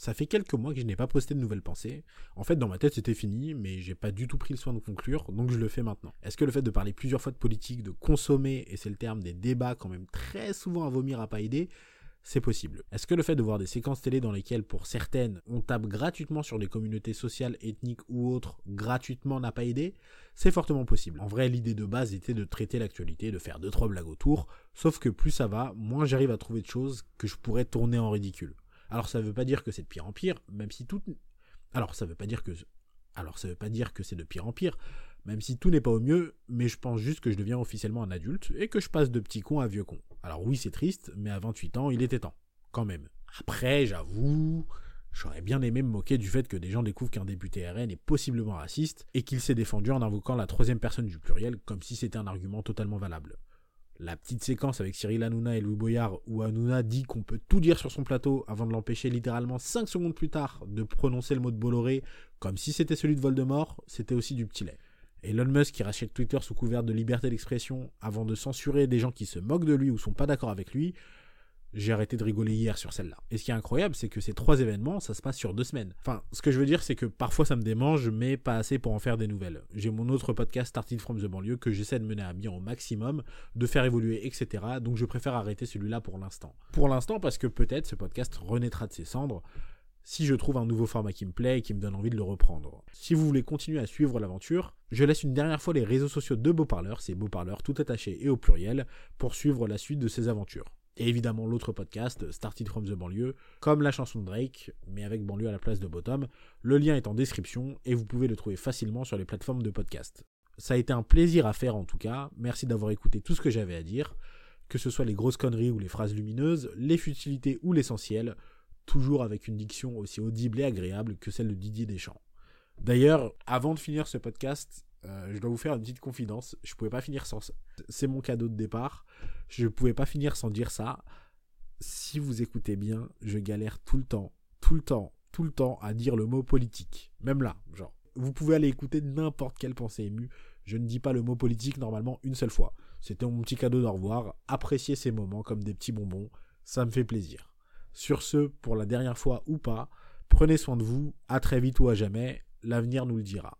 Ça fait quelques mois que je n'ai pas posté de nouvelles pensées. En fait, dans ma tête, c'était fini, mais j'ai pas du tout pris le soin de conclure, donc je le fais maintenant. Est-ce que le fait de parler plusieurs fois de politique, de consommer, et c'est le terme des débats quand même très souvent à vomir à pas aider, c'est possible. Est-ce que le fait de voir des séquences télé dans lesquelles, pour certaines, on tape gratuitement sur des communautés sociales, ethniques ou autres, gratuitement n'a pas aidé C'est fortement possible. En vrai, l'idée de base était de traiter l'actualité, de faire deux trois blagues autour, sauf que plus ça va, moins j'arrive à trouver de choses que je pourrais tourner en ridicule. Alors ça veut pas dire que c'est de pire en pire, même si tout... Alors veut pas dire que... Alors ça veut pas dire que c'est de pire en pire, même si tout n'est pas au mieux, mais je pense juste que je deviens officiellement un adulte et que je passe de petit con à vieux con. Alors oui, c'est triste, mais à 28 ans, il était temps, quand même. Après, j'avoue, j'aurais bien aimé me moquer du fait que des gens découvrent qu'un député RN est possiblement raciste et qu'il s'est défendu en invoquant la troisième personne du pluriel comme si c'était un argument totalement valable. La petite séquence avec Cyril Hanouna et Louis Boyard où Hanouna dit qu'on peut tout dire sur son plateau avant de l'empêcher littéralement 5 secondes plus tard de prononcer le mot de Bolloré comme si c'était celui de Voldemort, c'était aussi du petit lait. Elon Musk qui rachète Twitter sous couvert de liberté d'expression avant de censurer des gens qui se moquent de lui ou sont pas d'accord avec lui, j'ai arrêté de rigoler hier sur celle-là. Et ce qui est incroyable, c'est que ces trois événements, ça se passe sur deux semaines. Enfin, ce que je veux dire, c'est que parfois ça me démange, mais pas assez pour en faire des nouvelles. J'ai mon autre podcast Starting from the banlieue que j'essaie de mener à bien au maximum, de faire évoluer, etc. Donc je préfère arrêter celui-là pour l'instant. Pour l'instant, parce que peut-être ce podcast renaîtra de ses cendres si je trouve un nouveau format qui me plaît et qui me donne envie de le reprendre. Si vous voulez continuer à suivre l'aventure, je laisse une dernière fois les réseaux sociaux de Beauparleur, c'est Beauparleur tout attaché et au pluriel, pour suivre la suite de ces aventures. Et évidemment l'autre podcast, Started from the Banlieue, comme la chanson de Drake, mais avec banlieue à la place de bottom. Le lien est en description et vous pouvez le trouver facilement sur les plateformes de podcast. Ça a été un plaisir à faire en tout cas, merci d'avoir écouté tout ce que j'avais à dire, que ce soit les grosses conneries ou les phrases lumineuses, les futilités ou l'essentiel, toujours avec une diction aussi audible et agréable que celle de Didier Deschamps. D'ailleurs, avant de finir ce podcast, euh, je dois vous faire une petite confidence. Je pouvais pas finir sans. C'est mon cadeau de départ. Je pouvais pas finir sans dire ça. Si vous écoutez bien, je galère tout le temps, tout le temps, tout le temps à dire le mot politique. Même là, genre. Vous pouvez aller écouter n'importe quelle pensée émue. Je ne dis pas le mot politique normalement une seule fois. C'était mon petit cadeau d'au revoir. Appréciez ces moments comme des petits bonbons. Ça me fait plaisir. Sur ce, pour la dernière fois ou pas, prenez soin de vous. À très vite ou à jamais. L'avenir nous le dira.